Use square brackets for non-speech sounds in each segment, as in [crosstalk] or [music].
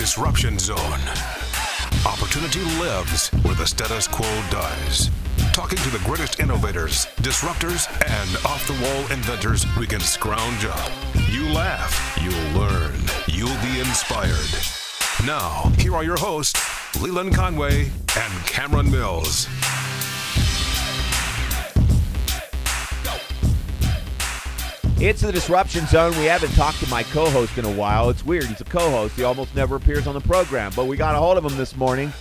disruption zone. Opportunity lives where the status quo dies. Talking to the greatest innovators, disruptors, and off the wall inventors we can scrounge up. You laugh, you'll learn, you'll be inspired. Now, here are your hosts, Leland Conway and Cameron Mills. It's the Disruption Zone. We haven't talked to my co host in a while. It's weird. He's a co host. He almost never appears on the program, but we got a hold of him this morning.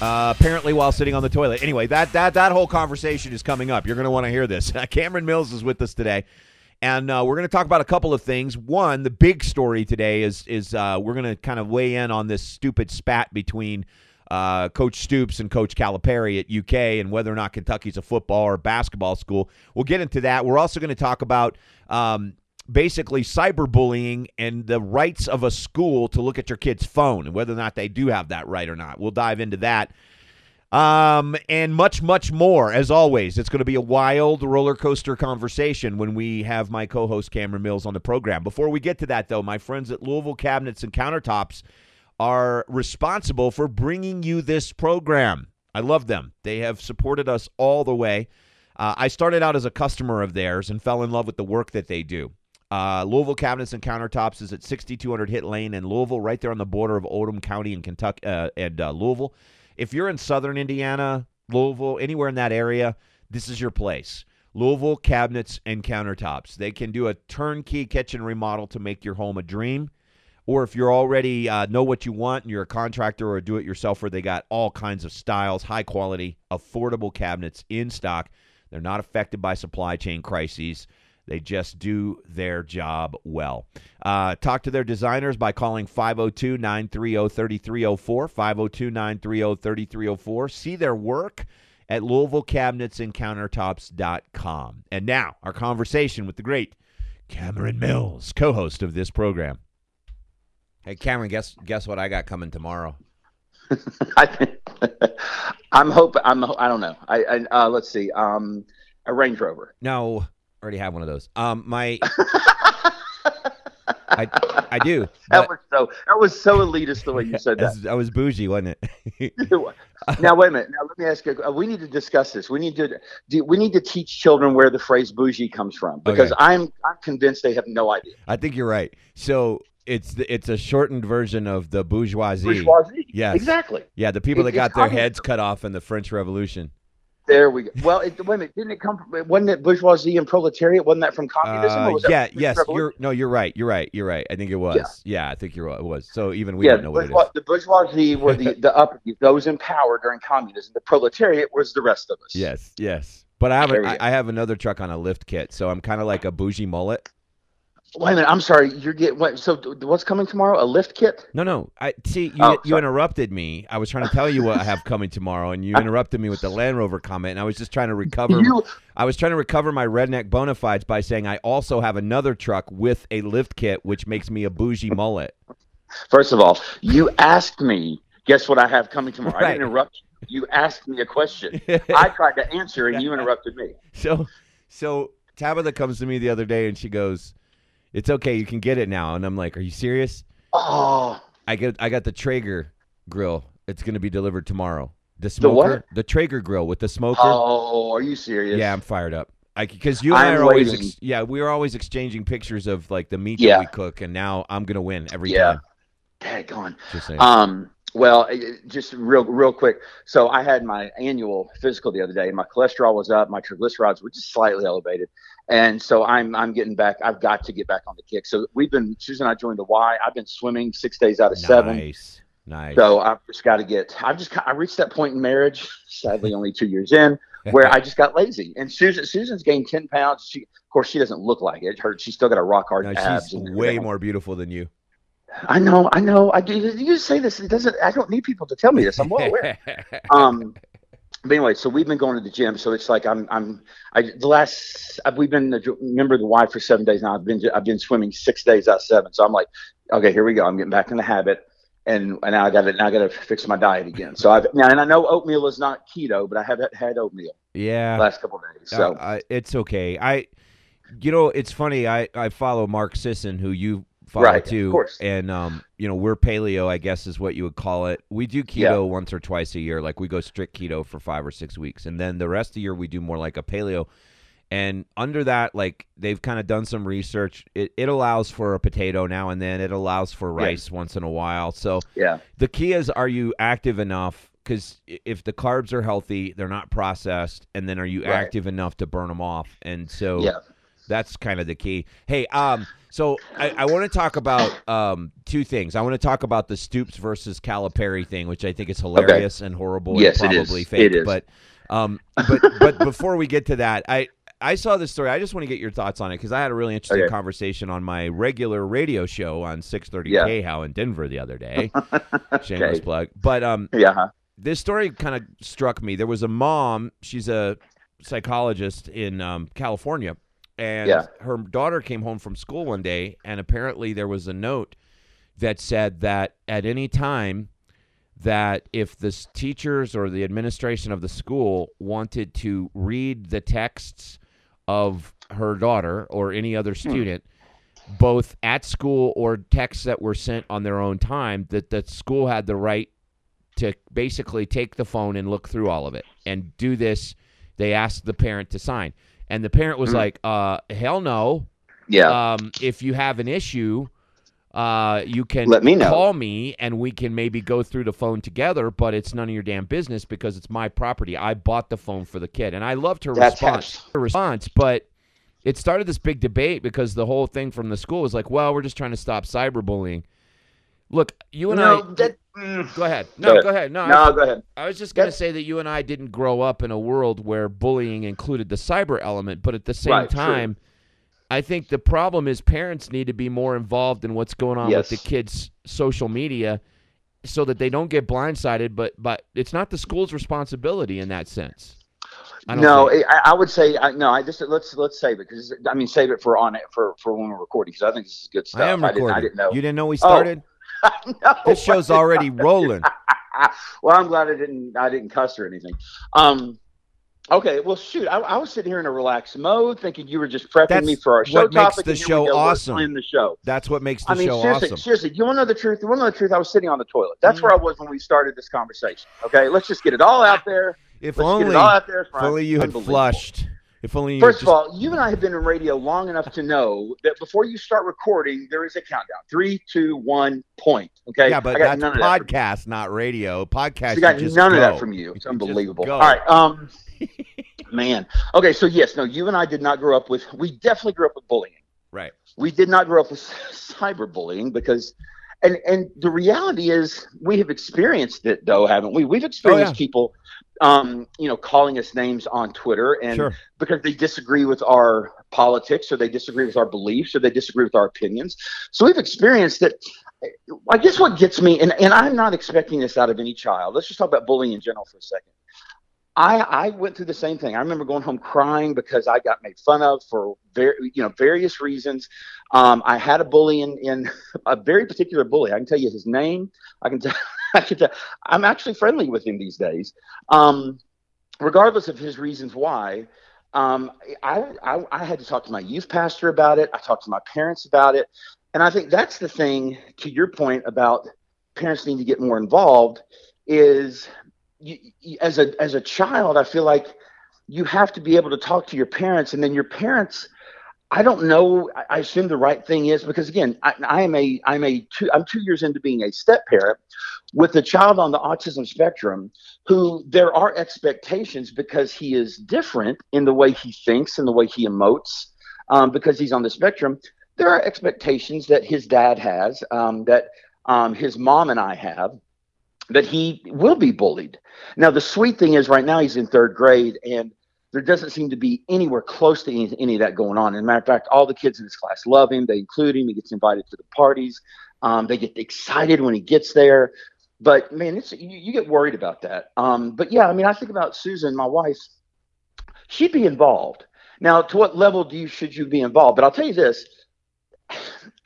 Uh, apparently, while sitting on the toilet. Anyway, that that that whole conversation is coming up. You're going to want to hear this. [laughs] Cameron Mills is with us today, and uh, we're going to talk about a couple of things. One, the big story today is is uh, we're going to kind of weigh in on this stupid spat between uh, Coach Stoops and Coach Calipari at UK and whether or not Kentucky's a football or basketball school. We'll get into that. We're also going to talk about um, basically cyberbullying and the rights of a school to look at your kid's phone and whether or not they do have that right or not. We'll dive into that. Um, and much, much more. As always, it's going to be a wild roller coaster conversation when we have my co host Cameron Mills on the program. Before we get to that, though, my friends at Louisville Cabinets and Countertops are responsible for bringing you this program. I love them. They have supported us all the way. Uh, I started out as a customer of theirs and fell in love with the work that they do. Uh, Louisville Cabinets and Countertops is at 6200 Hit Lane in Louisville, right there on the border of Oldham County and Kentucky uh, and uh, Louisville. If you're in Southern Indiana, Louisville, anywhere in that area, this is your place. Louisville Cabinets and Countertops. They can do a turnkey kitchen remodel to make your home a dream or if you're already uh, know what you want and you're a contractor or a do-it-yourselfer, they got all kinds of styles, high quality, affordable cabinets in stock. They're not affected by supply chain crises. They just do their job well. Uh, talk to their designers by calling 502 930 3304. 502 930 3304. See their work at LouisvilleCabinetsandCountertops.com. And now, our conversation with the great Cameron Mills, co host of this program. Hey Cameron, guess guess what I got coming tomorrow? [laughs] I [laughs] I'm hoping. I'm. I don't know. I. I uh, let's see. Um, a Range Rover. No, already have one of those. Um, my. [laughs] I, I do. That was so. That was so elitist the way you said that. I was bougie, wasn't it? now wait a minute. Now let me ask you. Uh, we need to discuss this. We need to. Do, we need to teach children where the phrase "bougie" comes from because okay. I'm. I'm convinced they have no idea. I think you're right. So it's the, it's a shortened version of the bourgeoisie. Bourgeoisie. Yes. Exactly. Yeah, the people it, that got their heads cut off in the French Revolution. There we go. Well, it, wait a minute. Didn't it come? From, wasn't it bourgeoisie and proletariat? Wasn't that from communism? Uh, yeah. Yes. You're no. You're right. You're right. You're right. I think it was. Yeah. yeah I think you're. Right. It was. So even we yeah, don't know what it is. The bourgeoisie were the [laughs] the upper those in power during communism. The proletariat was the rest of us. Yes. Yes. But I have a, I have another truck on a lift kit, so I'm kind of like a bougie mullet. Wait a minute. I'm sorry. You're getting what? So what's coming tomorrow? A lift kit? No, no. I see. You oh, you interrupted me. I was trying to tell you what I have coming tomorrow, and you [laughs] interrupted me with the Land Rover comment. And I was just trying to recover. You, I was trying to recover my redneck bona fides by saying I also have another truck with a lift kit, which makes me a bougie mullet. First of all, you asked me. Guess what I have coming tomorrow? Right. I didn't interrupt you. You asked me a question. [laughs] I tried to answer, and you interrupted me. So, so Tabitha comes to me the other day, and she goes it's okay. You can get it now. And I'm like, are you serious? Oh, I get I got the Traeger grill. It's going to be delivered tomorrow. The smoker, the, the, Traeger grill with the smoker. Oh, are you serious? Yeah, I'm fired up. Because you and I'm I are always, ex- yeah, we are always exchanging pictures of like the meat yeah. that we cook, and now I'm gonna win every yeah. time. Yeah, Um, well, just real, real quick. So I had my annual physical the other day, and my cholesterol was up, my triglycerides were just slightly elevated, and so I'm I'm getting back. I've got to get back on the kick. So we've been Susan and I joined the Y. I've been swimming six days out of nice. seven. Nice, nice. So I've just got to get. I've just I reached that point in marriage. Sadly, only two years in, [laughs] where I just got lazy. And Susan Susan's gained ten pounds. She of course she doesn't look like it. Her she's still got a rock hard no, abs. She's way more beautiful than you. I know, I know. I do. You say this. It doesn't. I don't need people to tell me this. I'm well aware. [laughs] um, but anyway, so we've been going to the gym. So it's like I'm I'm I the last we've been a member of the Y for seven days now. I've been I've been swimming six days out of seven. So I'm like, okay, here we go. I'm getting back in the habit, and, and now I got to now I got to fix my diet again. So I've now and I know oatmeal is not keto, but I have had oatmeal. Yeah, last couple days. So uh, it's okay. I, you know, it's funny. I I follow Mark Sisson, who you follow Right, of course. And um, you know, we're paleo, I guess is what you would call it. We do keto Yeah. once or twice a year. Like we go strict keto for five or six weeks, and then the rest of the year we do more like a paleo. And under that, like they've kind of done some research. It, it allows for a potato now and then. It allows for Yeah. rice once in a while. So Yeah. the key is are you active enough? Because if the carbs are healthy, they're not processed, and then are you Right. active enough to burn them off? And so Yeah. That's kind of the key. Hey, um, so I, I want to talk about um two things. I want to talk about the Stoops versus Calipari thing, which I think is hilarious and horrible Yes, and it is. probably It fake. is. But um, but but before we get to that, I. I saw this story. I just want to get your thoughts on it because I had a really interesting Okay. conversation on my regular radio show on 630 Yeah. How in Denver the other day. [laughs] Shameless Okay. plug. But um, Yeah. this story kind of struck me. There was a mom. She's a psychologist in um, California, and Yeah. her daughter came home from school one day, and apparently there was a note that said that at any time that if the teachers or the administration of the school wanted to read the texts of her daughter or any other hmm. student both at school or texts that were sent on their own time that the school had the right to basically take the phone and look through all of it and do this. They asked the parent to sign and the parent was Mhm. like uh hell no Yeah. um if you have an issue uh you can Let me know. call me and we can maybe go through the phone together but it's none of your damn business because it's my property i bought the phone for the kid and i loved her That's response her response but it started this big debate because the whole thing from the school was like well we're just trying to stop cyberbullying look you and no, i that. mm. go ahead Go no ahead. go ahead no, I- No, go ahead. I was just going to say that you and I didn't grow up in a world where bullying included the cyber element, but at the same Right, true. time, I think the problem is parents need to be more involved in what's going on Yes. with the kids' social media so that they don't get blindsided, but but it's not the school's responsibility in that sense. I No. I, I would say I, no. I just let's let's save it because I mean save it for on it for for when we're recording because I think this is good stuff. I am didn't, recording. I didn't know. You didn't know we Oh. No, [laughs] This show's already rolling. [laughs] well, I'm glad I didn't I didn't cuss or anything. Um, okay, well, shoot, I, I was sitting here in a relaxed mode, thinking you were just prepping That's me for our show what makes the and here we show awesome. In the show. That's what makes the I mean, show seriously, awesome. seriously, you want to know the truth? You want to know the truth? I was sitting on the toilet. That's Mm. where I was when we started this conversation. Okay, let's just get it all out there. If Let's only, it all out there. if only you had flushed. If only First just, of all, you and I have been in radio long enough to know that before you start recording, there is a countdown. Three, two, one, point. Okay. yeah, but I got that's none of that podcast, not radio. Podcast, So you got none of that from you. It's unbelievable. go. All right. Um, [laughs] man. Okay. So yes, no, you and I did not grow up with. We definitely grew up with bullying. Right. We did not grow up with [laughs] cyberbullying because, and and the reality is we have experienced it though, haven't we? We've experienced Oh, yeah. people, um, you know, calling us names on Twitter and Sure. because they disagree with our politics or they disagree with our beliefs or they disagree with our opinions. So we've experienced it. I guess what gets me, and, and I'm not expecting this out of any child. Let's just talk about bullying in general for a second. I, I went through the same thing. I remember going home crying because I got made fun of for very, you know, various reasons. Um, I had a bully in, in [laughs] a very particular bully. I can tell you his name. I can tell. [laughs] I can tell. I'm actually friendly with him these days. Um, regardless of his reasons why, um, I, I, I had to talk to my youth pastor about it. I talked to my parents about it. And I think that's the thing to your point about parents need to get more involved is you, you, as a as a child, I feel like you have to be able to talk to your parents and then your parents I don't know. I- I assume the right thing is because again, I, I am a I'm a two I'm two years into being a step parent with a child on the autism spectrum who there are expectations because he is different in the way he thinks and the way he emotes um, because he's on the spectrum. There are expectations that his dad has um, that um, his mom and I have that he will be bullied. Now the sweet thing is right now he's in third grade and there doesn't seem to be anywhere close to any, any of that going on. As a matter of fact, all the kids in his class love him. They include him. He gets invited to the parties. Um, they get excited when he gets there. But man, it's you, you get worried about that. Um, but yeah, I mean, I think about Susan, my wife. She'd be involved. Now, to what level do you should you be involved? But I'll tell you this: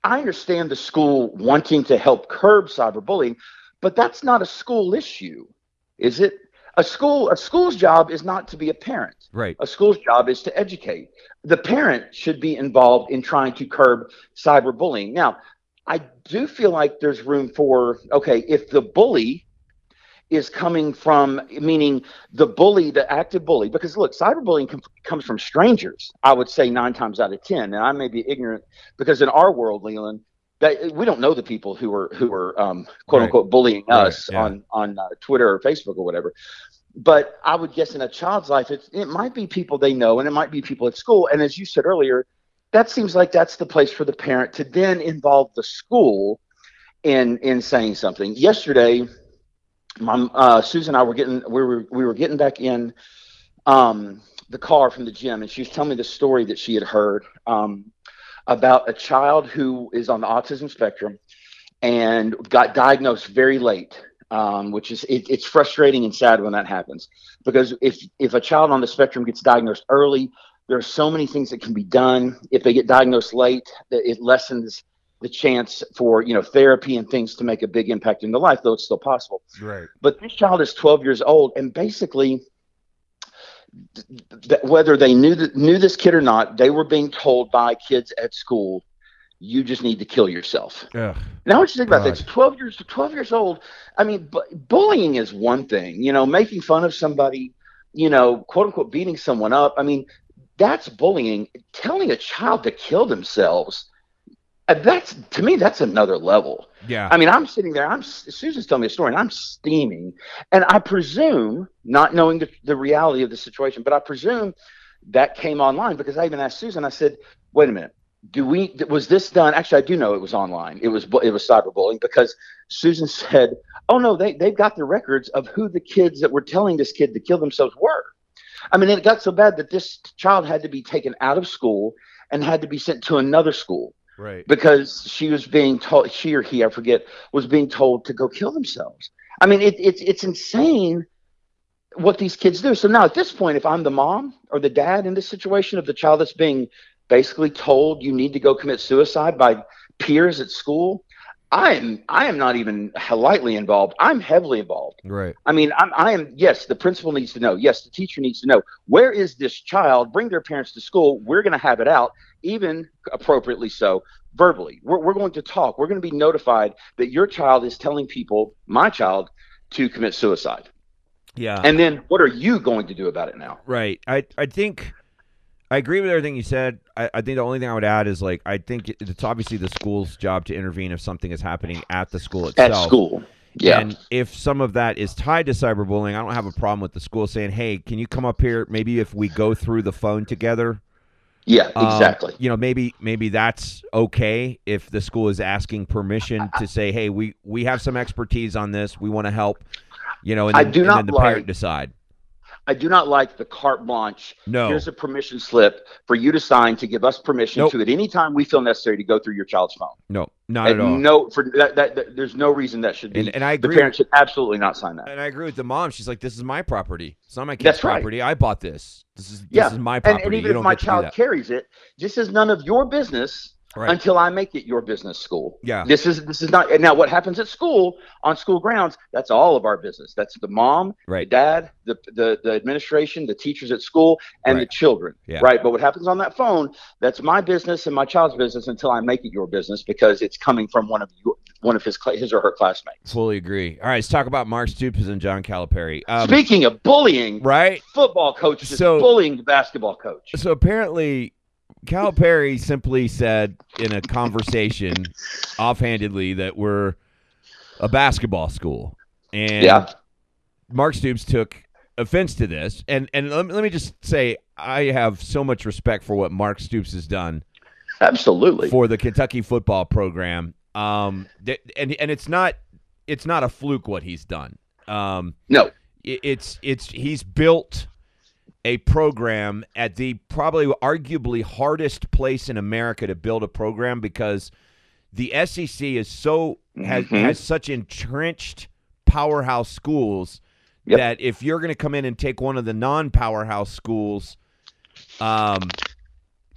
I understand the school wanting to help curb cyberbullying, but that's not a school issue, is it? A school a school's job is not to be a parent. Right. A school's job is to educate. The parent should be involved in trying to curb cyberbullying. Now, I do feel like there's room for okay, if the bully is coming from meaning the bully, the active bully, because look, cyberbullying com- comes from strangers. I would say nine times out of ten, and I may be ignorant because in our world, Leland, that we don't know the people who are who are um, quote Right. unquote bullying Right, us yeah. on on uh, Twitter or Facebook or whatever. But I would guess in a child's life, it, it might be people they know, and it might be people at school. And as you said earlier, that seems like that's the place for the parent to then involve the school in in saying something. Yesterday, my uh, Susan and I were getting we were we were getting back in um, the car from the gym, and she was telling me the story that she had heard um, about a child who is on the autism spectrum and got diagnosed very late. Um, which is it, it's frustrating and sad when that happens because if if a child on the spectrum gets diagnosed early, there are so many things that can be done. If they get diagnosed late, that it lessens the chance for you know therapy and things to make a big impact in their life, though it's still possible. Right. But this child is 12 years old, and basically, th- th- whether they knew that, knew this kid or not, they were being told by kids at school, "You just need to kill yourself." Ugh. Now, what you think about this? 12 years, 12 years old. I mean, bu- bullying is one thing. You know, making fun of somebody, you know, quote unquote, beating someone up. I mean, that's bullying. Telling a child to kill themselves. uh, That's to me, that's another level. Yeah. I mean, I'm sitting there. I'm Susan's telling me a story, and I'm steaming. And I presume, not knowing the, the reality of the situation, but I presume that came online because I even asked Susan. I said, "Wait a minute. Do we? Was this done? Actually, I do know it was online. It was it was cyberbullying because Susan [laughs] said, "Oh no, they they've got the records of who the kids that were telling this kid to kill themselves were." I mean, it got so bad that this child had to be taken out of school and had to be sent to another school right. because she was being told she or he I forget was being told to go kill themselves. I mean, it, it's it's insane what these kids do. So now at this point, if I'm the mom or the dad in this situation of the child that's being basically told you need to go commit suicide by peers at school, I am I am not even lightly involved. I'm heavily involved. Right. I mean, I'm, I am, yes, the principal needs to know. Yes, the teacher needs to know. Where is this child? Bring their parents to school. We're going to have it out, even appropriately so, verbally. We're, we're going to talk. We're going to be notified that your child is telling people, my child, to commit suicide. Yeah. And then what are you going to do about it now? Right. I I think I agree with everything you said. I, I think the only thing I would add is like I think it's obviously the school's job to intervene if something is happening at the school itself. At school. Yeah. And if some of that is tied to cyberbullying, I don't have a problem with the school saying, "Hey, can you come up here? Maybe if we go through the phone together." yeah, Um, exactly. you know, maybe maybe that's okay if the school is asking permission to say, "Hey, we we have some expertise on this. We want to help." You know, and I then, do and not the like- parent decide. I do not like the carte blanche. No. Here's a permission slip for you to sign to give us permission Nope. to, at any time we feel necessary, to go through your child's phone. No, not at all. No, for that, that, that- there's no reason that should be. And, and I the agree. parent should absolutely not sign that. And I agree with the mom. She's like, "This is my property. It's not my kid's That's right. property. I bought this. This is this Yeah. is my And, property. and you even if my get to do child carries it, this is none of your business Right. until I make it your business school. Yeah. This is this is not. Now, what happens at school on school grounds? That's all of our business. That's the mom, the Right. dad, the the, the administration, the teachers at school, and the children. Yeah. Right. But what happens on that phone? That's my business and my child's business until I make it your business because it's coming from one of you, one of his his or her classmates. Fully agree. All right, let's talk about Mark Stoops and John Calipari. Um, Speaking of bullying, right. football coach is So- bullying the basketball coach. So apparently, Calipari simply said in a conversation, offhandedly, that we're a basketball school, and Yeah. Mark Stoops took offense to this. And and let me, let me just say, I have so much respect for what Mark Stoops has done Absolutely. for the Kentucky football program. Um, and and it's not it's not a fluke what he's done. Um, no. it- it's it's he's built a program at the probably arguably hardest place in America to build a program because the SEC is so has Mhm. has such entrenched powerhouse schools Yep. that if you're going to come in and take one of the non-powerhouse schools um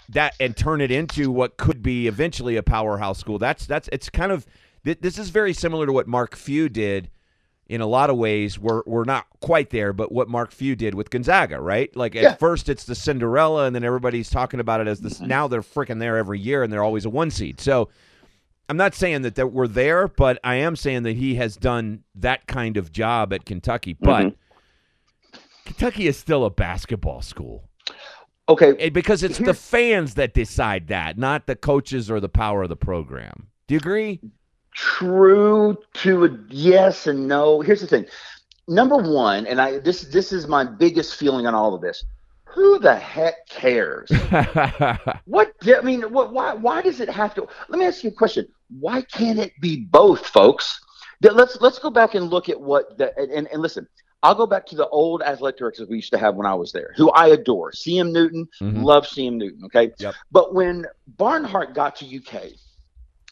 that and turn it into what could be eventually a powerhouse school that's that's it's kind of th- this is very similar to what Mark Few did in a lot of ways we're we're not quite there, but what Mark Few did with Gonzaga, right? Like at Yeah. first it's the Cinderella, and then everybody's talking about it as this. Now they're freaking there every year, and they're always a one seed. So I'm not saying that, that we're there, but I am saying that he has done that kind of job at Kentucky. But Mm-hmm. Kentucky is still a basketball school. Okay, because it's the fans that decide that, not the coaches or the power of the program. Do you agree? True to a yes and no. Here's the thing. Number one, and I this this is my biggest feeling on all of this. Who the heck cares? [laughs] What I mean, what why why does it have to Let me ask you a question. Why can't it be both, folks? Let's let's go back and look at what the and, and, listen. I'll go back to the old athletic directors we used to have when I was there, who I adore. CM Newton, Mhm. love CM Newton, okay? Yep. But when Barnhart got to UK,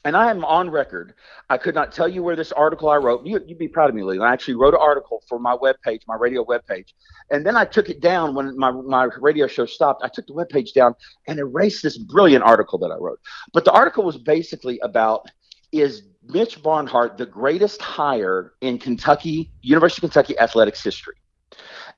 and I am on record, I could not tell you where this article I wrote. You, you'd be proud of me, Lee. I actually wrote an article for my webpage, my radio webpage. And then I took it down when my, my radio show stopped. I took the webpage down and erased this brilliant article that I wrote. But the article was basically about is Mitch Barnhart the greatest hire in Kentucky, University of Kentucky athletics history?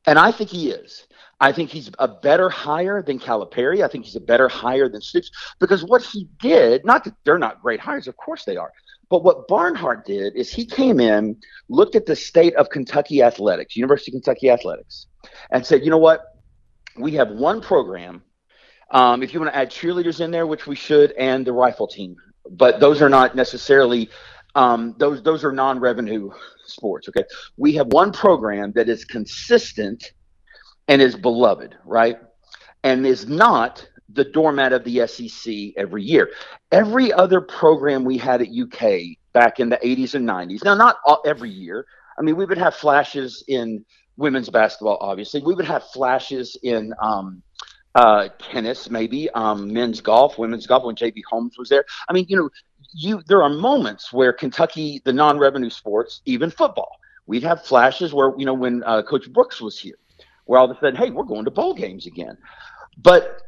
And I think he is. I think he's a better hire than Calipari. I think he's a better hire than Stoops because what he did, not that they're not great hires, of course they are, but what Barnhart did is he came in, looked at the state of Kentucky athletics, University of Kentucky athletics, and said, you know what? We have one program. Um, if you want to add cheerleaders in there, which we should, and the rifle team, but those are not necessarily um, those those are non-revenue sports. Okay, we have one program that is consistent and is beloved, right? And is not the doormat of the SEC every year. Every other program we had at UK back in the 80s and 90s, now not all, every year. I mean, we would have flashes in women's basketball, obviously. We would have flashes in um, uh, tennis, maybe um, men's golf, women's golf when JB Holmes was there. I mean, you know, you there are moments where Kentucky, the non-revenue sports, even football, we'd have flashes where you know when uh, Coach Brooks was here where all of a sudden, hey, we're going to bowl games again. But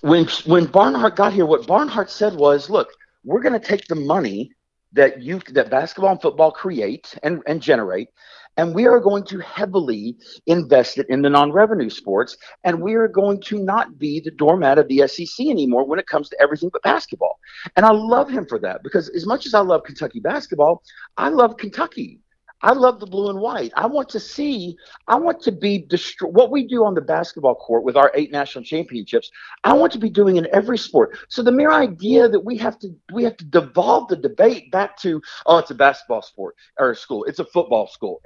when when Barnhart got here, what Barnhart said was, look, we're going to take the money that you that basketball and football create and, and generate, and we are going to heavily invest it in the non-revenue sports, and we are going to not be the doormat of the SEC anymore when it comes to everything but basketball. And I love him for that because as much as I love Kentucky basketball, I love Kentucky. I love the blue and white. I want to see, I want to be what we do on the basketball court with our eight national championships. I want to be doing in every sport. So the mere idea that we have to we have to devolve the debate back to oh it's a basketball sport or a school, it's a football school.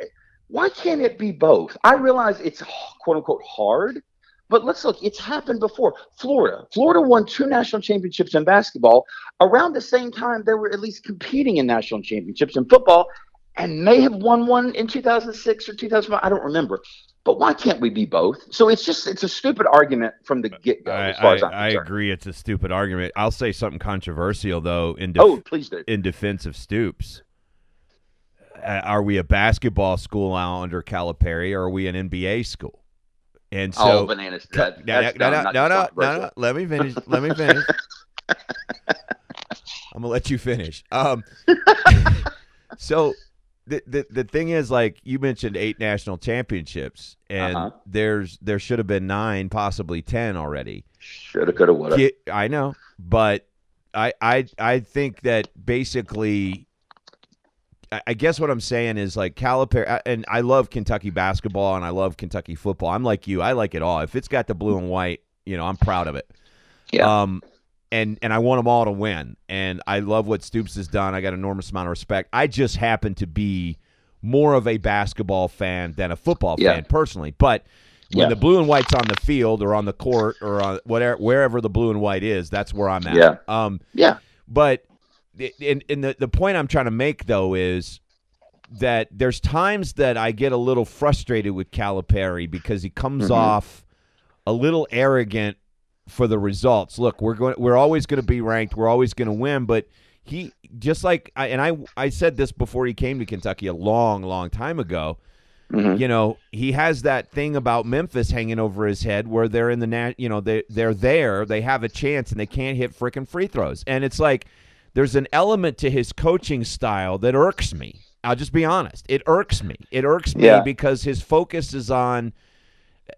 Why can't it be both? I realize it's quote unquote hard, but let's look. It's happened before. Florida, Florida won two national championships in basketball around the same time they were at least competing in national championships in football and may have won one in 2006 or 2005. I don't remember. But why can't we be both? So it's just it's a stupid argument from the get go. I, As far as I- I'm I agree. It's a stupid argument. I'll say something controversial though. In def- Oh, please do. in defense of Stoops, are we a basketball school now under Calipari, or are we an NBA school? And so, oh, bananas. That, no, no, no, no, no, no. Let me finish. Let me finish. [laughs] I'm gonna let you finish. Um, [laughs] so the, the the thing is, like you mentioned, eight national championships, and Uh-huh. there's there should have been nine, possibly ten already. Shoulda, coulda, woulda. I know, but I I I think that basically, I- I guess what I'm saying is like Calipari, and I love Kentucky basketball and I love Kentucky football. I'm like you, I like it all. If it's got the blue and white, you know, I'm proud of it. Yeah. Um, and and I want them all to win. And I love what Stoops has done. I got an enormous amount of respect. I just happen to be more of a basketball fan than a football Yeah. fan personally, but. When Yeah. the blue and white's on the field or on the court or on whatever wherever the blue and white is, that's where I'm at. Yeah. Um, Yeah. but and, and the the point I'm trying to make though is that there's times that I get a little frustrated with Calipari because he comes Mhm. off a little arrogant for the results. Look, we're going we're always going to be ranked, we're always going to win, but he just like I and I I said this before he came to Kentucky a long long time ago Mhm. you know, he has that thing about Memphis hanging over his head where they're in the nat, you know, they they're there, they have a chance and they can't hit freaking free throws. And it's like there's an element to his coaching style that irks me. I'll just be honest. It irks me. It irks me Yeah. because his focus is on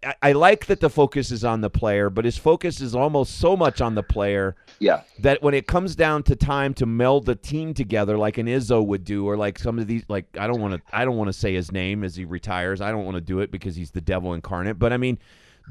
I, I like that the focus is on the player, but his focus is almost so much on the player Yeah. that when it comes down to time to meld the team together, like an Izzo would do, or like some of these, like I don't want to, I don't want to say his name as he retires. I don't want to do it because he's the devil incarnate. But I mean,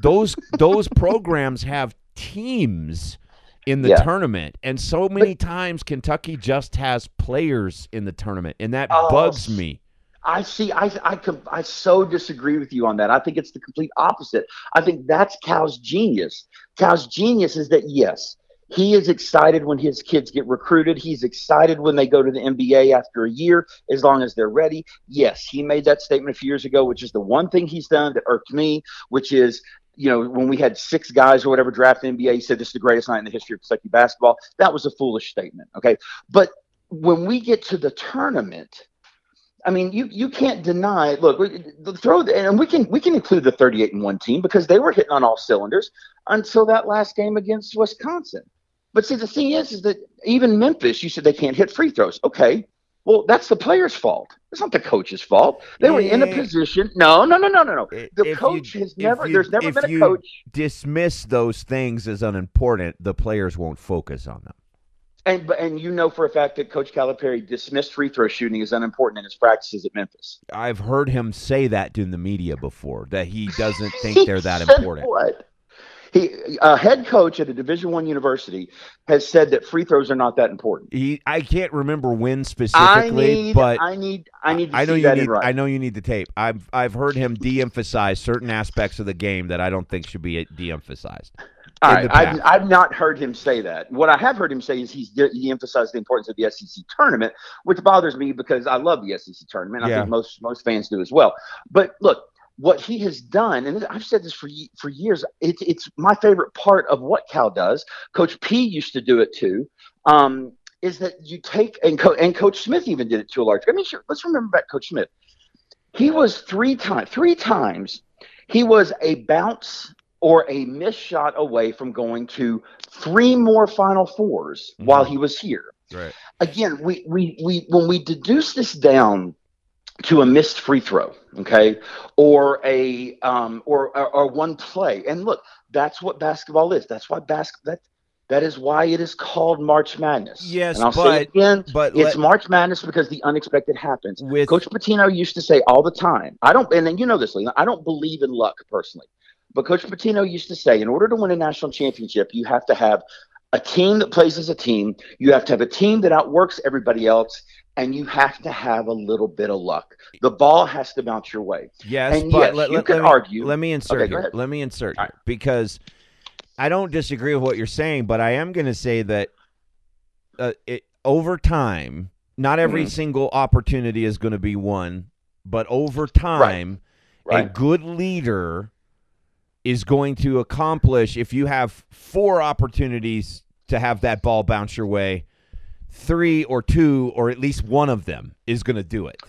those those [laughs] programs have teams in the Yeah. tournament, and so many times Kentucky just has players in the tournament, and that Oh, bugs me. I see. I I I so disagree with you on that. I think it's the complete opposite. I think that's Cal's genius. Cal's genius is that yes, he is excited when his kids get recruited. He's excited when they go to the NBA after a year, as long as they're ready. Yes, he made that statement a few years ago, which is the one thing he's done that irked me, which is. You know, when we had six guys or whatever draft NBA, he said this is the greatest night in the history of Kentucky basketball. That was a foolish statement. Okay. But when we get to the tournament, I mean, you you can't deny. Look, we, throw and we can we can include the 38 and one team because they were hitting on all cylinders until that last game against Wisconsin. But see, the thing is, is that even Memphis, you said they can't hit free throws. Okay, well, that's the player's fault. It's not the coach's fault. They were in a position. No, no, no, no, no, no. The if coach you- has never. you- there's never been a you coach. Dismiss those things as unimportant. The players won't focus on them. And but and you know for a fact that Coach Calipari dismissed free throw shooting as unimportant in his practices at Memphis. I've heard him say that in the media before that he [laughs] doesn't think He they're that important. What? He, a head coach at a Division One university, has said that free throws are not that important. He, I can't remember when I specifically, need, but I need, I need to I know see you that need. I know you need the tape. I've I've heard him de-emphasize certain aspects of the game that I don't think should be de-emphasized. All right, I've. I've not heard him say that. What I have heard him say is he's he emphasized the importance of the SEC tournament, which bothers me because I love the SEC tournament. I Yeah. think most most fans do as well. But look, what he has done, and I've said this for for years, it, it's my favorite part of what Cal does. Coach P used to do it too. Um, is that you take and, Co- and Coach Smith even did it to a large. I mean, sure, let's remember back Coach Smith. He was three times, three times, he was a bounce or a missed shot away from going to three more Final 4s Mhm. while he was here. Right. Again, we, we, we when we deduce this down to a missed free throw, okay, or a um, or, or or one play, and look, that's what basketball is. That's why bas- that that is why it is called March Madness. Yes, and I'll say but- it again. But It's let- March Madness because the unexpected happens. with Coach Pitino used to say all the time, I don't, and then you know this, Leland, I don't believe in luck personally. But Coach Pitino used to say, in order to win a national championship, you have to have a team that plays as a team, you have to have a team that outworks everybody else, and you have to have a little bit of luck. The ball has to bounce your way. Yes, And but yes, let, you let- could let me, argue- Let me insert Okay, here. Let me insert here because I don't disagree with what you're saying, but I am going to say that uh, it, over time, not every Mhm. single opportunity is going to be won, but over time, a Right? good leader is going to accomplish if you have four opportunities to have that ball bounce your way, three or two or at least one of them is going to do it.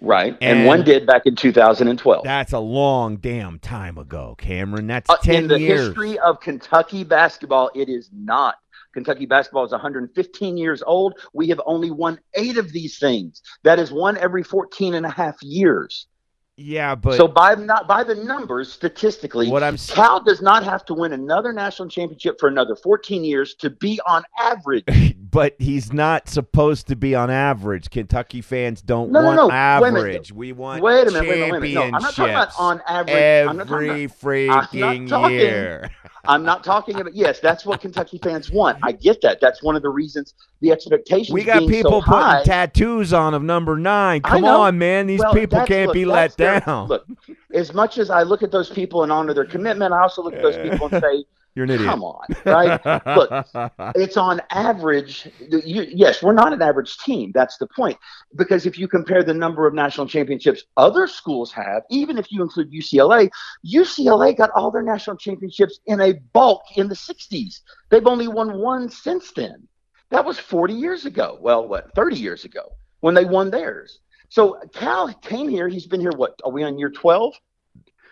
Right. And, And- one did back in 2012. That's a long damn time ago, Cameron. That's Uh, 10 in the years. history of Kentucky basketball, it is not. Kentucky basketball is 115 years old. We have only won eight of these things. That is one every 14 and a half years. Yeah, but so by not by the numbers, statistically, what I'm Cal does not have to win another national championship for another 14 years to be on average. [laughs] but he's not supposed to be on average. Kentucky fans don't No, no, want no. Minute. average. We want Wait a minute, wait a minute, wait a minute. No, I'm not talking about on average. I'm not talking every about, freaking talking- year. [laughs] I'm not talking about. Yes, that's what Kentucky fans want. I get that. That's one of the reasons the expectations. We got people so high, putting tattoos on of number nine. Come on, man. These Well, people can't look, be let their- down. Look, as much as I look at those people and honor their commitment, I also look at those people and say, You're an idiot. "Come on, right? Look, [laughs] it's on average. You, yes, we're not an average team. That's the point. Because if you compare the number of national championships other schools have, even if you include UCLA, UCLA got all their national championships in a bulk in the '60s. They've only won one since then. That was 40 years ago. Well, what 30 years ago when they won theirs. So Cal came here. He's been here. What are we on year 12?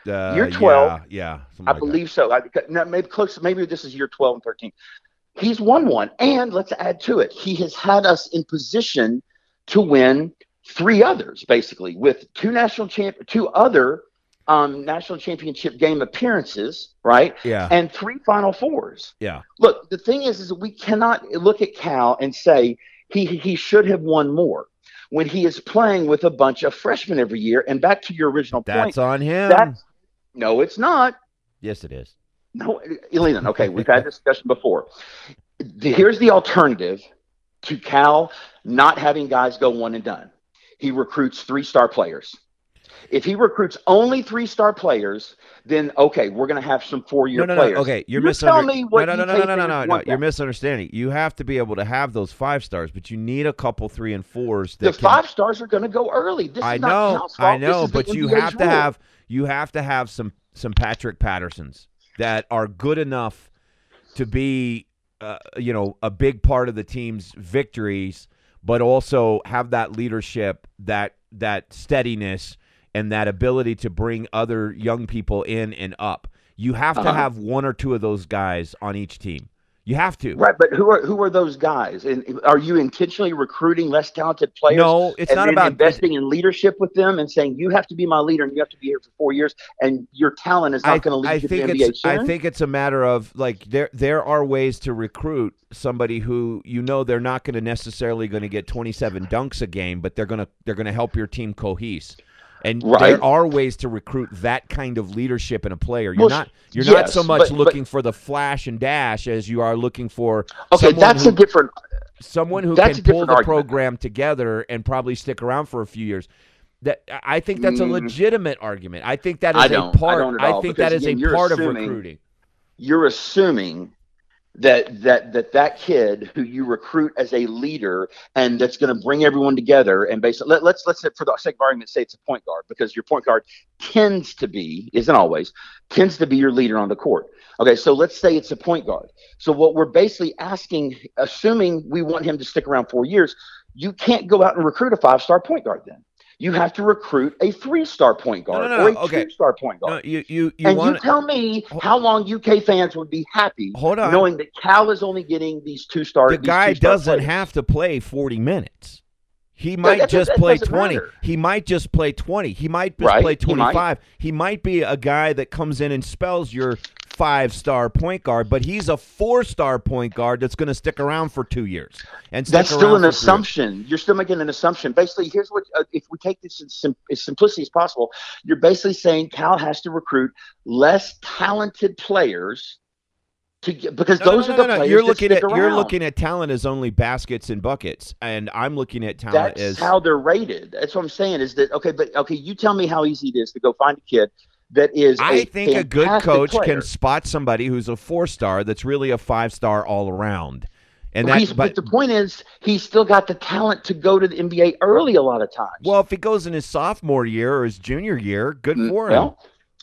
Uh, Year 12. Yeah, yeah I like that. believe so. I, maybe close. Maybe this is year 12 and 13. He's won one, and let's add to it. He has had us in position to win three others, basically, with two national champ, two other um, national championship game appearances, right? Yeah. And three Final Fours. Yeah. Look, the thing is, is we cannot look at Cal and say he he should have won more when he is playing with a bunch of freshmen every year. And back to your original That's point, on him. that's no, it's not. yes, it is. No, Leland. Okay, we've had this discussion before. The, here's the alternative to Cal not having guys go one and done. He recruits three star players. If he recruits only three star players, then okay, we're going to have some four year No, no, no. Okay, you're You misunderstanding. what no, no, no, no, no, no, no, no. You're misunderstanding. You have to be able to have those five stars, but you need a couple three and fours. The can, five stars are going to go early. This I is not know. I know, This is the but you NBA's have to rule. have you have to have some some Patrick Pattersons that are good enough to be, uh, you know, a big part of the team's victories, but also have that leadership, that that steadiness, and that ability to bring other young people in and up. You have to Uh-huh. have one or two of those guys on each team. You have to. Right, but who are who are those guys? And are you intentionally recruiting less talented players? No, it's not about investing in leadership with them and saying you have to be my leader and you have to be here for four years and your talent is not going to lead I you to think the NBA it's I think it's a matter of like there there are ways to recruit somebody who you know they're not going to necessarily going to get 27 dunks a game, but they're going to they're going to help your team cohese. And Right. there are ways to recruit that kind of leadership in a player. You're Well, not you're not so much but- but- looking for the flash and dash as you are looking for okay, someone that's who, a different. someone who can pull the argument. program together and probably stick around for a few years. That I think that's a Mm. legitimate argument. I think that is I a. I part. don't at all, think that is again, a part of assuming- recruiting. You're assuming that that that that kid who you recruit as a leader and that's going to bring everyone together and basically let, let's let's say for the sake of argument say it's a point guard because your point guard tends to be isn't always tends to be your leader on the court. Okay so let's say it's a point guard. So what we're basically asking assuming we want him to stick around four years you can't go out and recruit a five star point guard then you have to recruit a three star point guard no, no, or a okay. two star point No, guard you you you and want you tell me how long UK fans would be happy hold on. knowing that Cal is only getting these two star. the these guy two-star doesn't players. have to play 40 minutes. He might that- just that play 20. matter. He might just play 20. He might just Right, play he might. 25. He might be a guy that comes in and spells your five-star point guard, but he's a four-star point guard that's going to stick around for 2 years. And That's still an assumption. You're still making an assumption. Basically, here's what: uh, if we take this in sim- as simplicity as possible, you're basically saying Cal has to recruit less talented players to get, because No, no, those no, are the no. players You're looking at you're looking at talent as only baskets and buckets, and I'm looking at talent That's as how they're rated. That's what I'm saying. Is that okay? But okay, you tell me how easy it is to go find a kid that is. I think a good coach player. can spot somebody who's a four star that's really a five star all around. And Well, that, but, but the point is, he's still got the talent to go to the NBA early a lot of times. well, if he goes in his sophomore year or his junior year, good Mm, for him. well,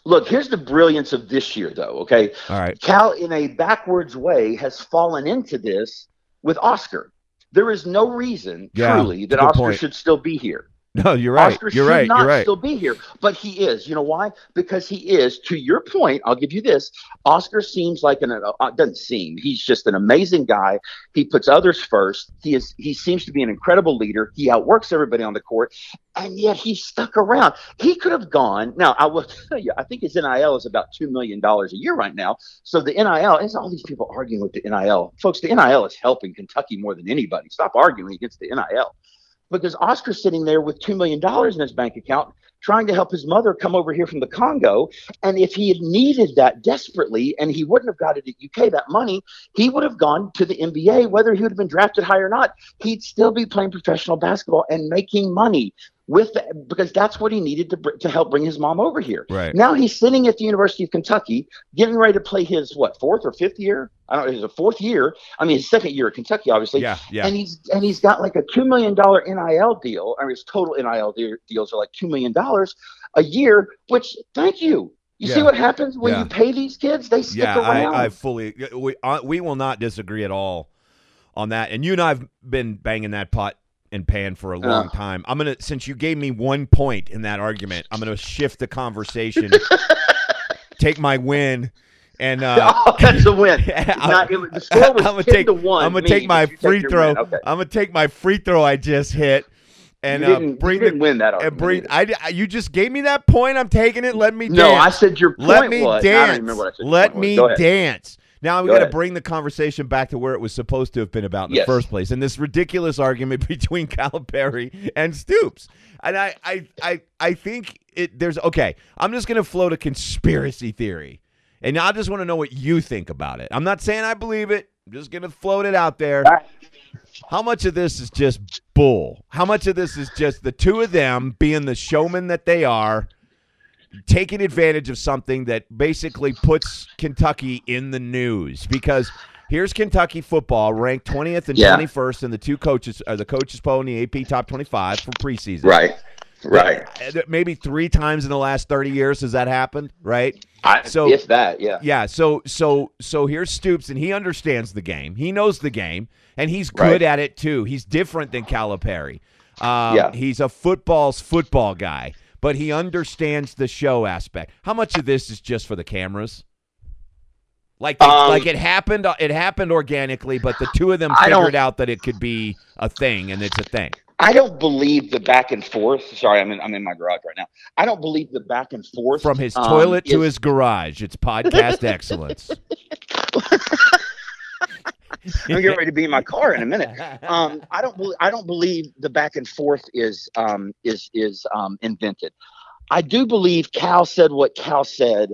look, here's the brilliance of this year, though. Okay, all right, Cal, in a backwards way, has fallen into this with Oscar. There is no reason, Yeah, truly, that Oscar point. should still be here. [laughs] no, you're right. Oscar you're should right. not You're right. still be here, but he is. You know why? Because he is. To your point, I'll give you this. Oscar seems like an uh, doesn't seem. He's just an amazing guy. He puts others first. He is. He seems to be an incredible leader. He outworks everybody on the court, and yet he stuck around. He could have gone. Now I will [laughs] tell you. I think his NIL is about two million dollars a year right now. So the NIL is all these people arguing with the NIL. Folks, the NIL is helping Kentucky more than anybody. Stop arguing against the NIL because Oscar's sitting there with $2 million in his bank account trying to help his mother come over here from the Congo. And if he had needed that desperately and he wouldn't have got it at UK, that money, he would have gone to the NBA, whether he would have been drafted high or not. He'd still be playing professional basketball and making money with that because that's what he needed to, br- to help bring his mom over here. Right. Now he's sitting at the University of Kentucky, getting ready to play his what fourth or fifth year? I don't know. It's a fourth year. I mean, his second year at Kentucky, obviously Yeah, yeah. and he's and he's got like a two million dollar NIL deal. I mean, his total NIL de- deals are like two million dollars a year. Which, thank you. You see what happens when Yeah. you pay these kids? They stick yeah, around. I, I fully we uh, we will not disagree at all on that. And you and I've been banging that pot and pan for a long Uh. time. I'm gonna since you gave me one point in that argument, I'm gonna shift the conversation, [laughs] take my win, and uh, [laughs] oh, that's a win. [laughs] I'm- Not- it the score was I'm gonna 10 take to one. I'm gonna take my free throw. Okay. I'm gonna take my free throw I just hit, and you uh, didn't, bring you didn't the win that argument. bring. I, I- you just gave me that point. I'm taking it. Let me dance. no, I said your point Let me was. I dance. don't even remember what I said. Let me dance. Now we Go got to bring the conversation back to where it was supposed to have been about in Yes. the first place, and this ridiculous argument [laughs] between Calipari and Stoops. And I, I, I, I think it. There's okay. I'm just gonna float a conspiracy theory, and I just want to know what you think about it. I'm not saying I believe it. I'm just gonna float it out there. How much of this is just bull? How much of this is just the two of them being the showmen that they are, taking advantage of something that basically puts Kentucky in the news? Because here's Kentucky football ranked 20th and Yeah. 21st in the two coaches, uh, the coaches poll and the AP top 25 for preseason. Right. Right. Uh, Maybe three times in the last 30 years has that happened, right? I, So- if that, yeah. Yeah, so so so here's Stoops, and he understands the game. He knows the game, and he's good Right. at it too. He's different than Calipari. Um, Yeah. he's a football's football guy, but he understands the show aspect. How much of this is just for the cameras? Like, they, Um, like it happened. It happened organically, but the two of them figured out that it could be a thing, and it's a thing. I don't believe the back and forth. Sorry, I'm in I'm in my garage right now. I don't believe the back and forth From his um, toilet to is- his garage, it's podcast excellence. [laughs] I'm getting ready to be in my car in a minute. [laughs] Um, I don't believe I don't believe the back and forth is um, is is um, invented. I do believe Cal said what Cal said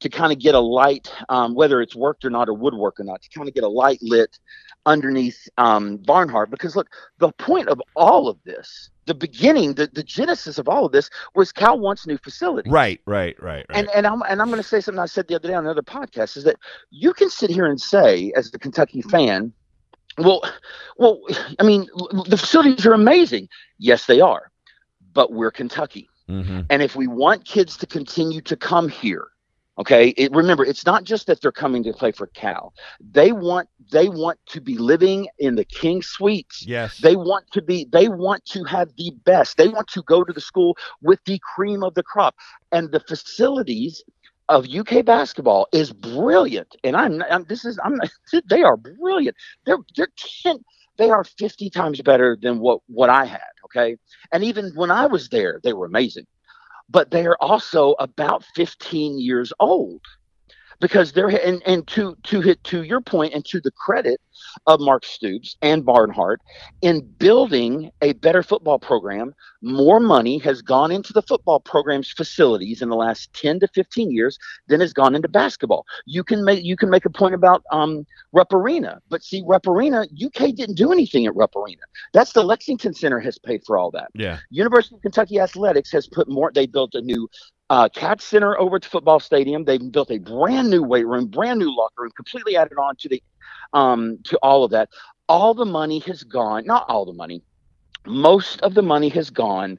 to kind of get a light, um, whether it's worked or not or would work or not, to kind of get a light lit underneath um, Barnhart. Because look, the point of all of this, the beginning, the, the genesis of all of this was Cal wants new facilities. right, right, right, right. And and I'm and I'm going to say something I said the other day on another podcast is that you can sit here and say as a Kentucky fan, well, well, I mean the facilities are amazing. Yes, they are, but we're Kentucky, hmm and if we want kids to continue to come here, okay, it, remember it's not just that they're coming to play for Cal. They want they want to be living in the King Suites. Yes. They want to be, they want to have the best. They want to go to the school with the cream of the crop. And the facilities of UK basketball is brilliant. And I'm, I'm this is, I'm, [laughs] they are brilliant. They're, they're 10, they are 50 times better than what, what I had. Okay. And even when I was there, they were amazing. But they are also about 15 years old because they're and, and to to hit to your point and to the credit of Mark Stoops and Barnhart in building a better football program, more money has gone into the football program's facilities in the last 10 to 15 years than has gone into basketball. You can make you can make a point about um Rupp Arena, but see Rupp Arena, UK didn't do anything at Rupp Arena. That's the Lexington Center has paid for all that. yeah. University of Kentucky Athletics has put more. They built a new uh, cat center over at the football stadium. They've built a brand new weight room, brand new locker room, completely added on to the um, to all of that. All the money has gone. Not all the money. Most of the money has gone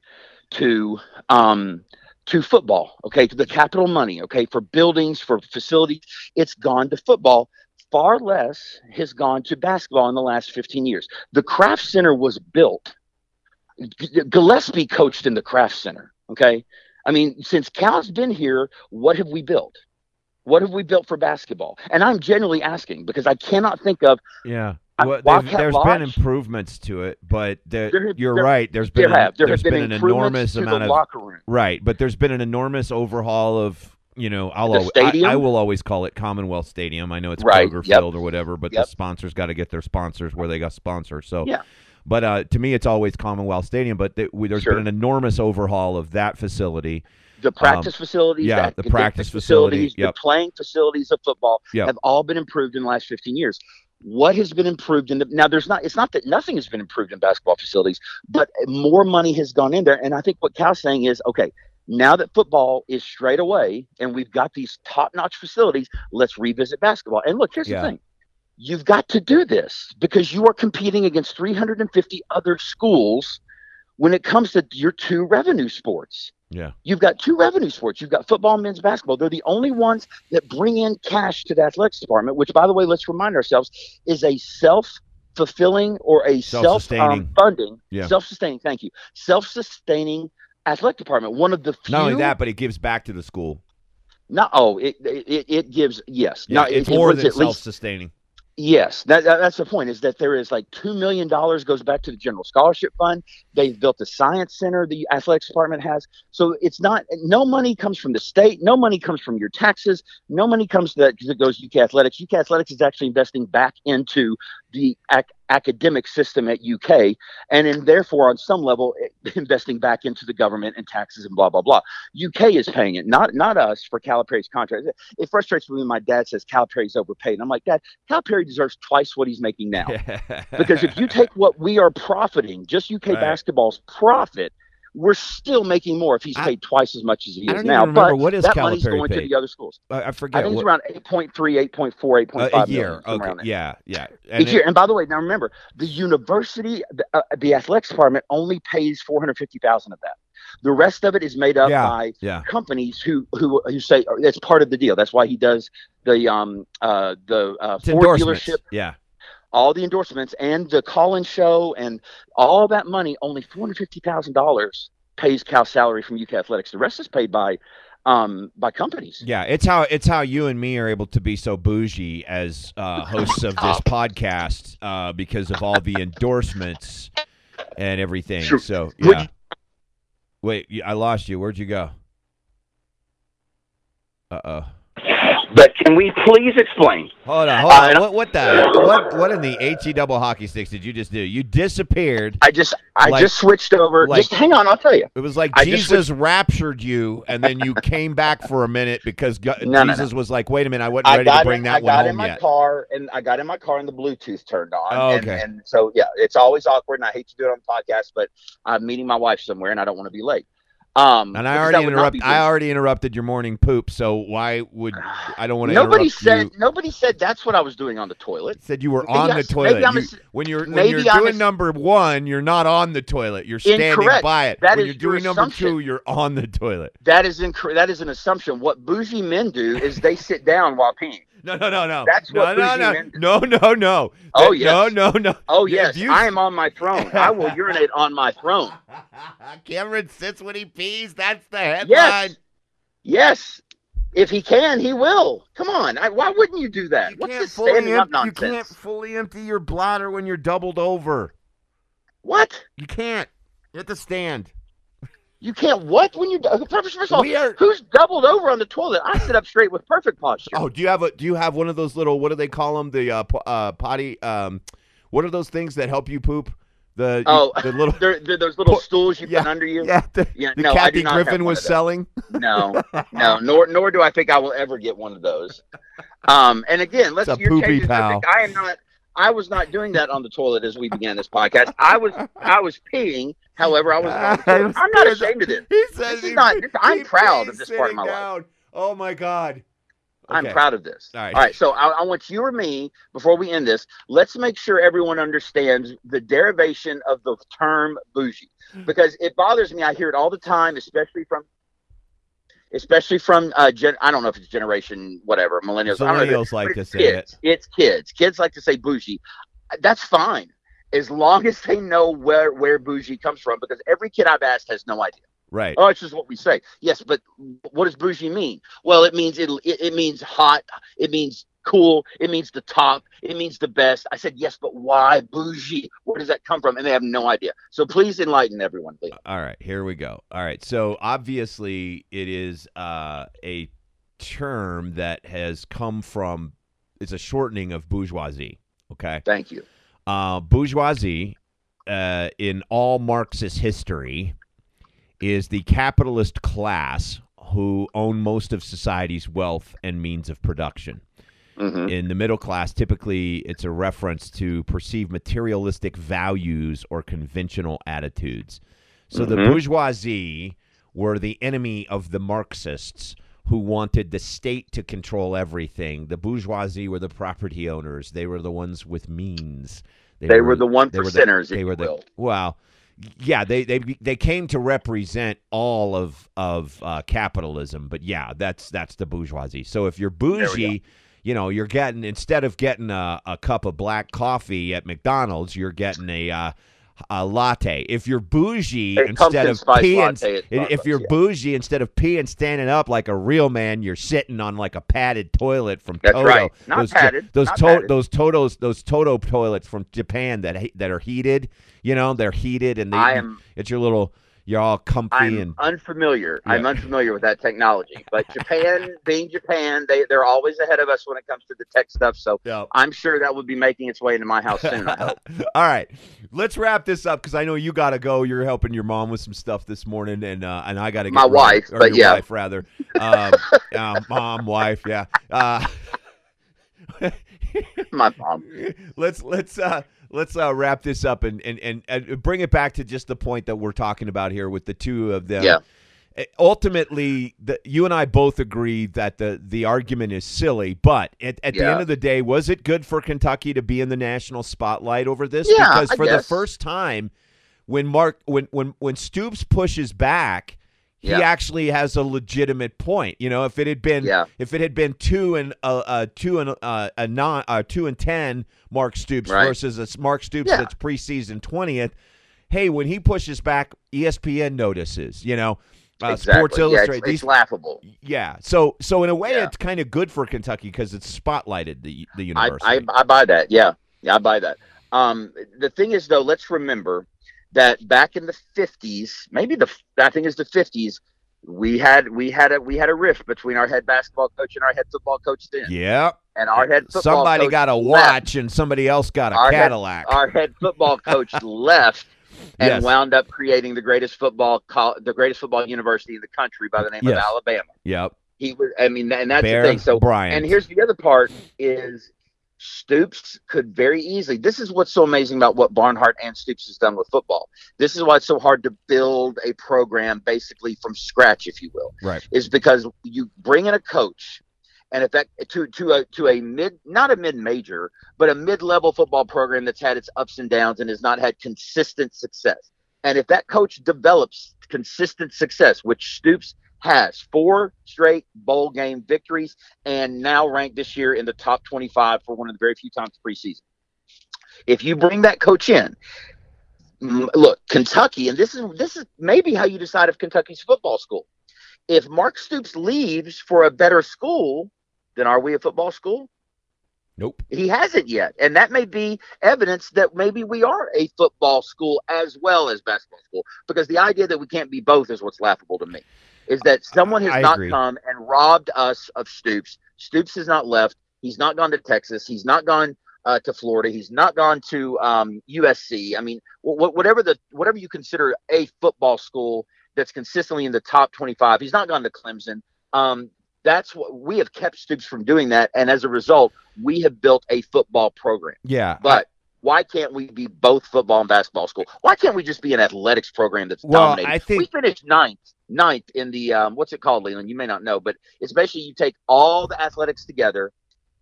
to um, to football. Okay, to the capital money. Okay, for buildings, for facilities. It's gone to football. Far less has gone to basketball in the last 15 years. The Craft Center was built Gillespie coached in the Craft Center. Okay, I mean, since Cal's been here, what have we built? What have we built for basketball? And I'm genuinely asking because I cannot think of. Yeah. Well, there's Lodge? been improvements to it, but there, There you're there- right. There's There been an, have there there's have been, been an enormous amount of locker room. right, but there's been an enormous overhaul of you know I'll always, I? I will always call it Commonwealth Stadium. I know it's Right, Kroger yep. Field or whatever, but the sponsors got to get their sponsors where they got sponsors. So Yeah. But uh, to me, it's always Commonwealth Stadium. But th- there's Sure. been an enormous overhaul of that facility. The practice facilities, Um, yeah, the the practice facility, facilities, yep. the playing facilities of football Yep. have all been improved in the last 15 years. What has been improved in the now? There's not. It's not that nothing has been improved in basketball facilities, but more money has gone in there. And I think what Cal's saying is, okay, now that football is straight away, and we've got these top-notch facilities, let's revisit basketball. And look, here's Yeah. the thing: you've got to do this because you are competing against 350 other schools when it comes to your two revenue sports. Yeah. You've got two revenue sports. You've got football and men's basketball. They're the only ones that bring in cash to the athletics department, which, by the way, let's remind ourselves is a self fulfilling or a self um, funding, Yeah. self sustaining, thank you, self sustaining athletic department. One of the few. Not only that, but it gives back to the school. No, oh, it, it, it gives, yes. Yeah, Not, it's it, it more was than self-sustaining. Yes, that, that- that's the point. Is that there is like two million dollars goes back to the general scholarship fund. They've built a science center. The athletics department has. So it's not no money comes from the state. No money comes from your taxes. No money comes that that goes UK athletics. UK athletics is actually investing back into the ac- academic system at UK, and then therefore on some level [laughs] investing back into the government and taxes and blah blah blah. UK is paying it, not not us for Calipari's contract. It, it frustrates me when my dad says Calipari's overpaid, and I'm like, Dad, Calipari deserves twice what he's making now. [laughs] because if you take what we are profiting, just UK Right. basketball's profit, we're still making more if he's I- paid twice as much as he I is now. remember but what is that money's going to the other schools. I, I I forget. think it's around 8.3, 8.4, 8.5 uh, a year. somewhere Okay. Yeah. Yeah. And Each it- year, and by the way, now remember, the university, the, uh, the athletics department only pays four hundred fifty thousand of that. The rest of it is made up Yeah. by yeah. companies who who who say oh, that's part of the deal. That's why he does the um uh the uh, Ford dealership Yeah. All the endorsements and the call-in show and all that money, only four hundred fifty thousand dollars pays Cal's salary from UK Athletics. The rest is paid by um by companies. Yeah, it's how it's how you and me are able to be so bougie as uh, hosts of this [laughs] podcast uh, because of all the endorsements and everything. Sure. So yeah. Wait, I lost you. Where'd you go? Uh oh. But can we please explain? Hold on, hold Uh, on. and- What what the what what in the he double hockey sticks did you just do? You disappeared. I just I Like- just switched over. like- just hang on, I'll tell you. It was like I Jesus raptured you, and then you came back for a minute because God, No, [laughs] no, no. Jesus was like, "Wait a minute, I wasn't I ready to bring in, that I one got in my yet." car and I got in my car and the Bluetooth turned on. Oh, okay. and so yeah, it's always awkward and I hate to do it on podcast, but I'm meeting my wife somewhere and I don't want to be late. Um And I already interrupt. I already interrupted your morning poop. So why would I don't want to Nobody said you? nobody said that's what I was doing on the toilet. Said you were Maybe on I- the toilet. maybe I'm You- a when you're when you're I'm a doing s- number one, you're not on the toilet. You're standing Incorrect. by it. That when is you're doing your number two, you're on the toilet. That is incorrect. that is an assumption. What bougie men do is they sit down while peeing. No, no, no, no. That's no, what no, no, do. no, no, no. Oh, That- yes. No, no, no. Oh yes, you- I am on my throne. I will urinate on my throne. [laughs] Cameron sits when he pees. That's the headline. Yes, yes. If he can, he will. Come on. I, why wouldn't you do that? You What's this standing up empty- You can't fully empty your bladder when you're doubled over. What? You can't. You have to stand. You can't what when you first of all? Are- Who's doubled over on the toilet? I sit up straight with perfect posture. Oh, do you have a? Do you have one of those little? What do they call them? The uh, po- uh, potty. Um, what are those things that help you poop? The Oh, the little. [laughs] There, there, those little Put- stools you yeah, put under you. Yeah, the, Yeah, the no, Kathy do not have Griffin was selling. No, [laughs] no, nor nor do I think I will ever get one of those. Um, and again, let's It's a you're poopy pal. I am not. I was not doing that on the toilet as we began this podcast. I was I was peeing. However, I was. The. [laughs] I'm not ashamed of this. He says This he- not- this- I'm proud of this part of my sitting life. down. Oh my god. I'm proud of this. All right. All right. So I, I want you or me, before we end this, let's make sure everyone understands the derivation of the term bougie, [gasps] because it bothers me. I hear it all the time, especially from, especially from uh, gen, I don't know if it's generation whatever millennials. I don't know, Millennials like to say kids. it. It's kids. Kids like to say bougie. That's fine. As long as they know where, where bougie comes from, because every kid I've asked has no idea. Right. Oh, it's just what we say. Yes, but what does bougie mean? Well, it means it, it, it means hot. It means cool. It means the top. It means the best. I said yes, but why bougie? Where does that come from? And they have no idea. So please enlighten everyone, please. All right, here we go. All right, so obviously it is uh, a term that has come from. It's a shortening of bourgeoisie. Okay, Thank you. uh, bourgeoisie uh, in all Marxist history is the capitalist class who own most of society's wealth and means of production. Hmm In the middle class, typically it's a reference to perceived materialistic values or conventional attitudes. So the Mhm. bourgeoisie were the enemy of the Marxists who wanted the state to control everything. The bourgeoisie were the property owners, they were the ones with means. They were the one they were the- percenters, they were the well, yeah, they they they came to represent all of of uh, capitalism, but yeah, that's that's the bourgeoisie. So if you're bougie, you know, you're getting instead of getting a, a cup of black coffee at McDonald's, you're getting a uh, uh, latte. If you're bougie A instead of peeing, if you're yeah. bougie instead of peeing standing up like a real man, you're sitting on like a padded toilet from That's Toto. right. Not those padded, those not to- padded. those Totos those Toto toilets from Japan that that are heated. You know, they're heated and they am it's your little you're all comfy I'm and unfamiliar. I'm unfamiliar with that technology. But [laughs] Japan, being Japan, they they're always ahead of us when it comes to the tech stuff. So yeah. I'm sure that would be making its way into my house soon. [laughs] All right, let's wrap this up because I know you got to go. You're helping your mom with some stuff this morning, and uh, and I got to get My wife, or but your yeah. wife rather. Um, [laughs] uh, mom, wife, yeah. Uh, My mom. let's let's uh let's uh wrap this up and, and and and bring it back to just the point that we're talking about here with the two of them. Yeah. Uh, Ultimately, the, you and I both agree that the the argument is silly, but at, at the end of the day, was it good for Kentucky to be in the national spotlight over this? Yeah, because for the first time, when Mark when when when Stoops pushes back, he actually has a legitimate point. You know, if it had been Yeah. if it had been two and uh, uh two and uh, a non uh, two and ten Mark Stoops Right. versus a Mark Stoops Yeah. that's preseason twentieth. Hey, when he pushes back, ESPN notices. You know, uh, exactly. Sports yeah, Illustrated. it's, these it's laughable. yeah. So so in a way, Yeah. it's kind of good for Kentucky because it's spotlighted the the I, university. I I buy that. Yeah, yeah, I buy that. Um, the thing is, though, let's remember that back in the fifties, maybe the I think it's the fifties, we had we had a we had a rift between our head basketball coach and our head football coach then, yeah. and our head football Somebody got a left. watch and somebody else got a Our head- Cadillac. Our head football coach [laughs] left and Yes. wound up creating the greatest football col- the greatest football university in the country by the name Yes. of Alabama. yep. He was, I mean, and that's Bear the thing. So Bryant. And here's the other part is Stoops could very easily. This is what's so amazing about what Barnhart and Stoops has done with football. This is why it's so hard to build a program basically from scratch, if you will. Right. Is because you bring in a coach, and if that to to a to a mid not a mid major, but a mid level football program that's had its ups and downs and has not had consistent success. And if that coach develops consistent success, which Stoops has four straight bowl game victories and now ranked this year in the top 25 for one of the very few times preseason. If you bring that coach in, look, Kentucky, and this is this is maybe how you decide if Kentucky's football school. If Mark Stoops leaves for a better school, then are we a football school? Nope. He hasn't yet, and that may be evidence that maybe we are a football school as well as basketball school. Because the idea that we can't be both is what's laughable to me. Is that someone has I not agree. come and robbed us of Stoops? Stoops has not left. He's not gone to Texas. He's not gone uh, to Florida. He's not gone to um, USC. I mean, wh- wh- whatever the whatever you consider a football school that's consistently in the top 25. He's not gone to Clemson. Um, that's what we have kept Stoops from doing that, and as a result, we have built a football program. Yeah. But why can't we be both football and basketball school? Why can't we just be an athletics program that's Well, dominating? I think- we finished ninth, ninth in the um, what's it called, Leland? You may not know, but it's basically you take all the athletics together,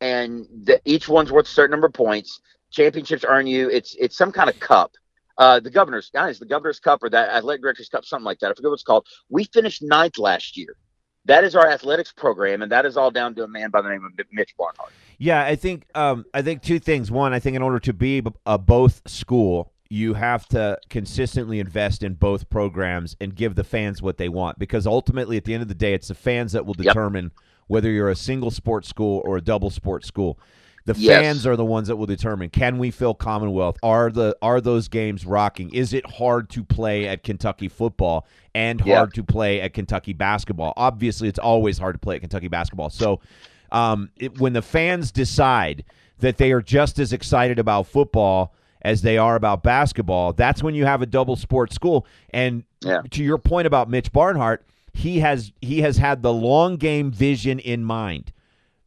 and the, each one's worth a certain number of points. Championships earn you. It's it's some kind of cup. Uh, the governor's guys, the governor's cup or that athletic director's cup, something like that. I forget what it's called. We finished ninth last year. That is our athletics program, and that is all down to a man by the name of Mitch Barnhart. Yeah, I think um, I think two things. One, I think in order to be a both school, you have to consistently invest in both programs and give the fans what they want. Because ultimately, at the end of the day, it's the fans that will Yep. determine whether you're a single sports school or a double sports school. The Yes. fans are the ones that will determine can we fill Commonwealth? Are the are those games rocking? Is it hard to play at Kentucky football and Yeah. hard to play at Kentucky basketball? Obviously, it's always hard to play at Kentucky basketball. So, um, it, when the fans decide that they are just as excited about football as they are about basketball, that's when you have a double sports school. And Yeah. to your point about Mitch Barnhart, he has he has had the long game vision in mind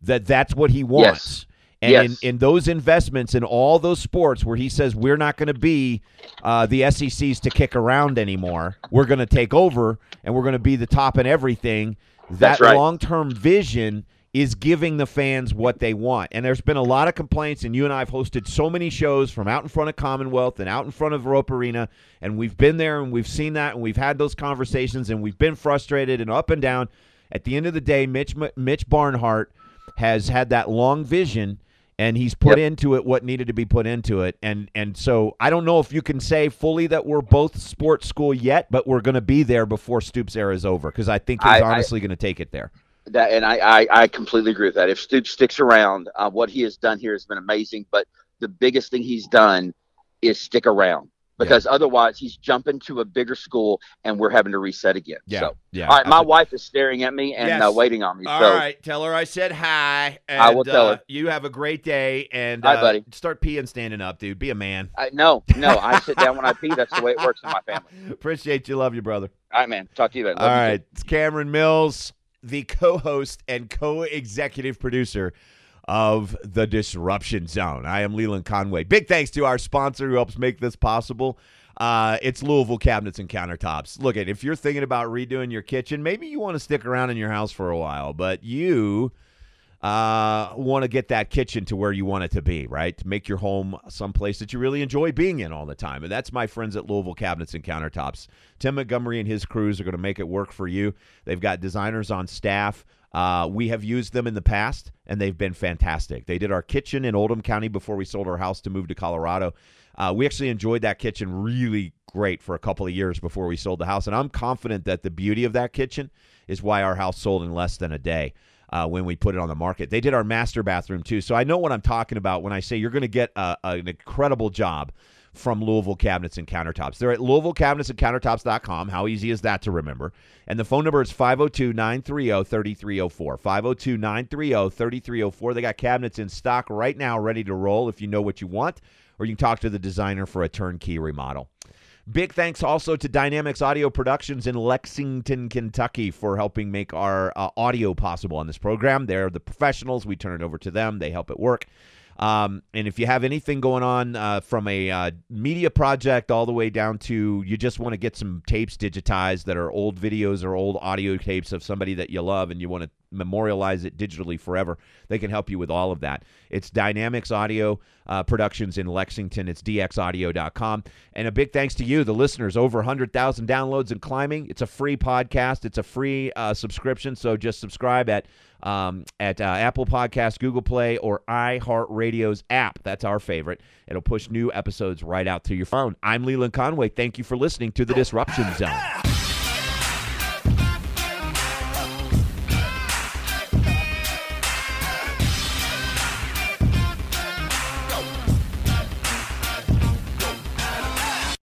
that that's what he wants. And Yes. in, in those investments in all those sports where he says we're not going to be uh, the SECs to kick around anymore, we're going to take over and we're going to be the top in everything. That right. long term vision is giving the fans what they want. And there's been a lot of complaints, and you and I have hosted so many shows from out in front of Commonwealth and out in front of Rupp Arena, and we've been there and we've seen that and we've had those conversations and we've been frustrated and up and down. At the end of the day, Mitch Mitch Barnhart has had that long vision and he's put Yep. into it what needed to be put into it. And and so I don't know if you can say fully that we're both sports school yet, but we're going to be there before Stoops era is over because I think he's I- honestly going to take it there. That and I, I, I completely agree with that. If Stoops sticks around, uh, what he has done here has been amazing. But the biggest thing he's done is stick around because otherwise he's jumping to a bigger school and we're having to reset again. Yeah, So, yeah. all right, my I- wife is staring at me and Yes. uh, waiting on me. All so right, tell her I said hi. And, I will tell uh, her. You have a great day, and Hi, uh, buddy. start peeing standing up, dude. Be a man. I, no, no, I sit down when I pee. That's the way it works in my family. [laughs] Appreciate you. Love you, brother. All right, man. Talk to you later. All Love you too. it's Cameron Mills, the co-host and co-executive producer of the Disruption Zone. I am Leland Conway. Big thanks to our sponsor who helps make this possible. Uh, it's Louisville Cabinets and Countertops. Look at if you're thinking about redoing your kitchen, maybe you want to stick around in your house for a while, but you uh, want to get that kitchen to where you want it to be, right? To make your home someplace that you really enjoy being in all the time. And that's my friends at Louisville Cabinets and Countertops. Tim Montgomery and his crews are going to make it work for you. They've got designers on staff. Uh, we have used them in the past, and they've been fantastic. They did our kitchen in Oldham County before we sold our house to move to Colorado. Uh, we actually enjoyed that kitchen really great for a couple of years before we sold the house, and I'm confident that the beauty of that kitchen is why our house sold in less than a day uh, when we put it on the market. They did our master bathroom too, so I know what I'm talking about when I say you're going to get a, an incredible job from Louisville Cabinets and Countertops. They're at LouisvilleCabinetsandCountertops.com. How easy is that to remember? And the phone number is 502 930 3304. 502 930 3304. They got cabinets in stock right now, ready to roll if you know what you want, or you can talk to the designer for a turnkey remodel. Big thanks also to Dynamics Audio Productions in Lexington, Kentucky for helping make our uh, audio possible on this program. They're the professionals. We turn it over to them, they help it work. Um, and if you have anything going on uh, from a uh, media project all the way down to you just want to get some tapes digitized that are old videos or old audio tapes of somebody that you love and you want to memorialize it digitally forever, they can help you with all of that. It's Dynamics Audio uh, Productions in Lexington. It's dxaudio.com. And a big thanks to you, the listeners. Over 100,000 downloads and climbing. It's a free podcast. It's a free uh, subscription. So just subscribe at um, at uh, Apple Podcast, Google Play, or iHeartRadio's app. That's our favorite. It'll push new episodes right out to your phone. I'm Leland Conway. Thank you for listening to the Disruption Zone.